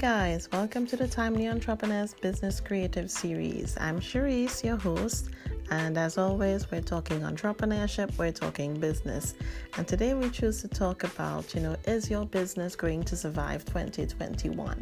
guys, welcome to the Timely Entrepreneurs Business Creative Series. I'm Cherise, your host, and as always, we're talking entrepreneurship, we're talking business. And today we choose to talk about, you know, is your business going to survive 2021?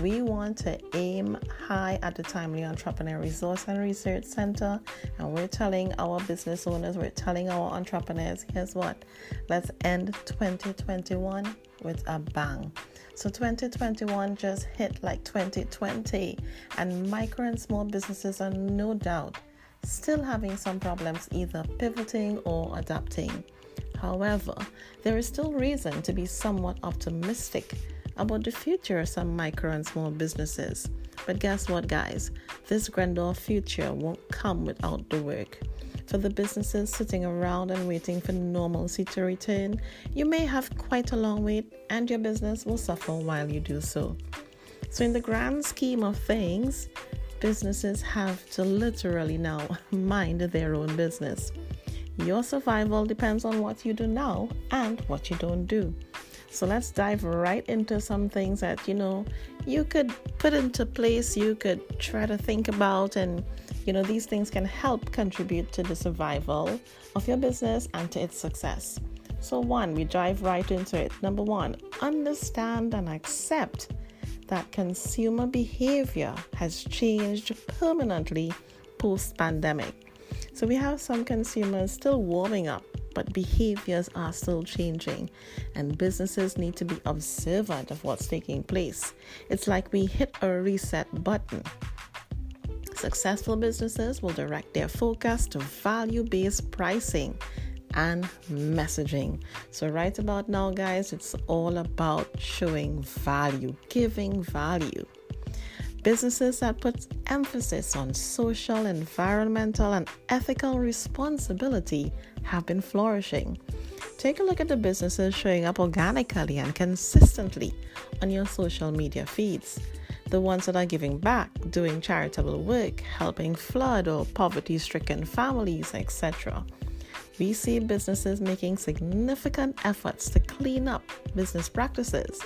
We want to aim high at the Timely Entrepreneur Resource and Research Center, and we're telling our business owners, we're telling our entrepreneurs, here's what let's end 2021 with a bang. So 2021 just hit like 2020, and micro and small businesses are no doubt still having some problems either pivoting or adapting. However, there is still reason to be somewhat optimistic about the future of some micro and small businesses. But guess what, guys? This grandeur future won't come without the work. For the businesses sitting around and waiting for normalcy to return, you may have quite a long wait and your business will suffer while you do so. So, in the grand scheme of things, businesses have to literally now mind their own business. Your survival depends on what you do now and what you don't do. So let's dive right into some things that you know you could put into place, you could try to think about, and you know these things can help contribute to the survival of your business and to its success. So, one, we dive right into it. Number one, understand and accept that consumer behavior has changed permanently post pandemic. So, we have some consumers still warming up but behaviors are still changing, and businesses need to be observant of what's taking place. It's like we hit a reset button. Successful businesses will direct their focus to value based pricing and messaging. So, right about now, guys, it's all about showing value, giving value. Businesses that put emphasis on social, environmental, and ethical responsibility have been flourishing. Take a look at the businesses showing up organically and consistently on your social media feeds. The ones that are giving back, doing charitable work, helping flood or poverty stricken families, etc we see businesses making significant efforts to clean up business practices,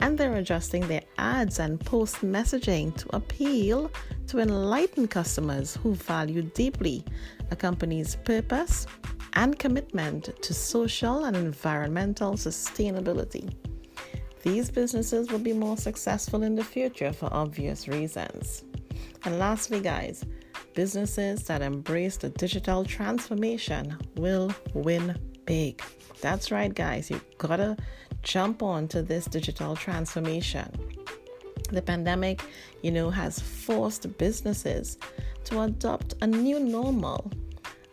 and they're adjusting their ads and post messaging to appeal to enlightened customers who value deeply a company's purpose and commitment to social and environmental sustainability. These businesses will be more successful in the future for obvious reasons. And lastly, guys, businesses that embrace the digital transformation will win big. That's right, guys. You gotta jump on to this digital transformation. The pandemic, you know, has forced businesses to adopt a new normal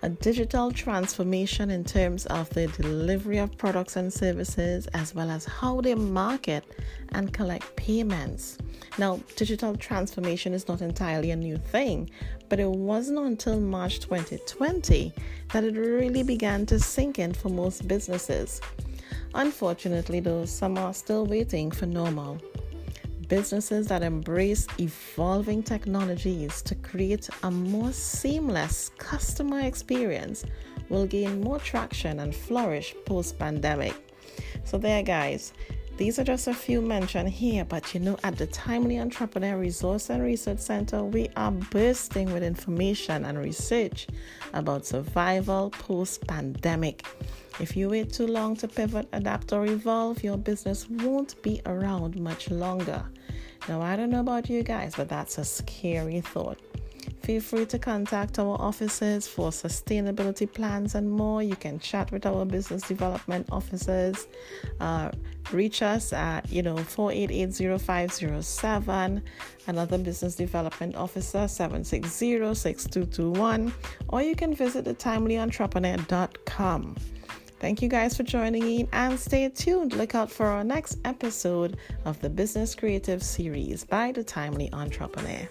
a digital transformation in terms of the delivery of products and services, as well as how they market and collect payments. Now, digital transformation is not entirely a new thing, but it wasn't until March 2020 that it really began to sink in for most businesses. Unfortunately, though, some are still waiting for normal businesses that embrace evolving technologies to create a more seamless customer experience will gain more traction and flourish post pandemic. So, there, guys, these are just a few mentioned here, but you know, at the Timely Entrepreneur Resource and Research Center, we are bursting with information and research about survival post pandemic. If you wait too long to pivot, adapt, or evolve, your business won't be around much longer. Now, I don't know about you guys, but that's a scary thought. Feel free to contact our offices for sustainability plans and more. You can chat with our business development officers. Uh, reach us at you know 4880507 another business development officer 7606221 or you can visit the timelyentrepreneur.com Thank you guys for joining in and stay tuned. Look out for our next episode of the Business Creative Series by the Timely Entrepreneur.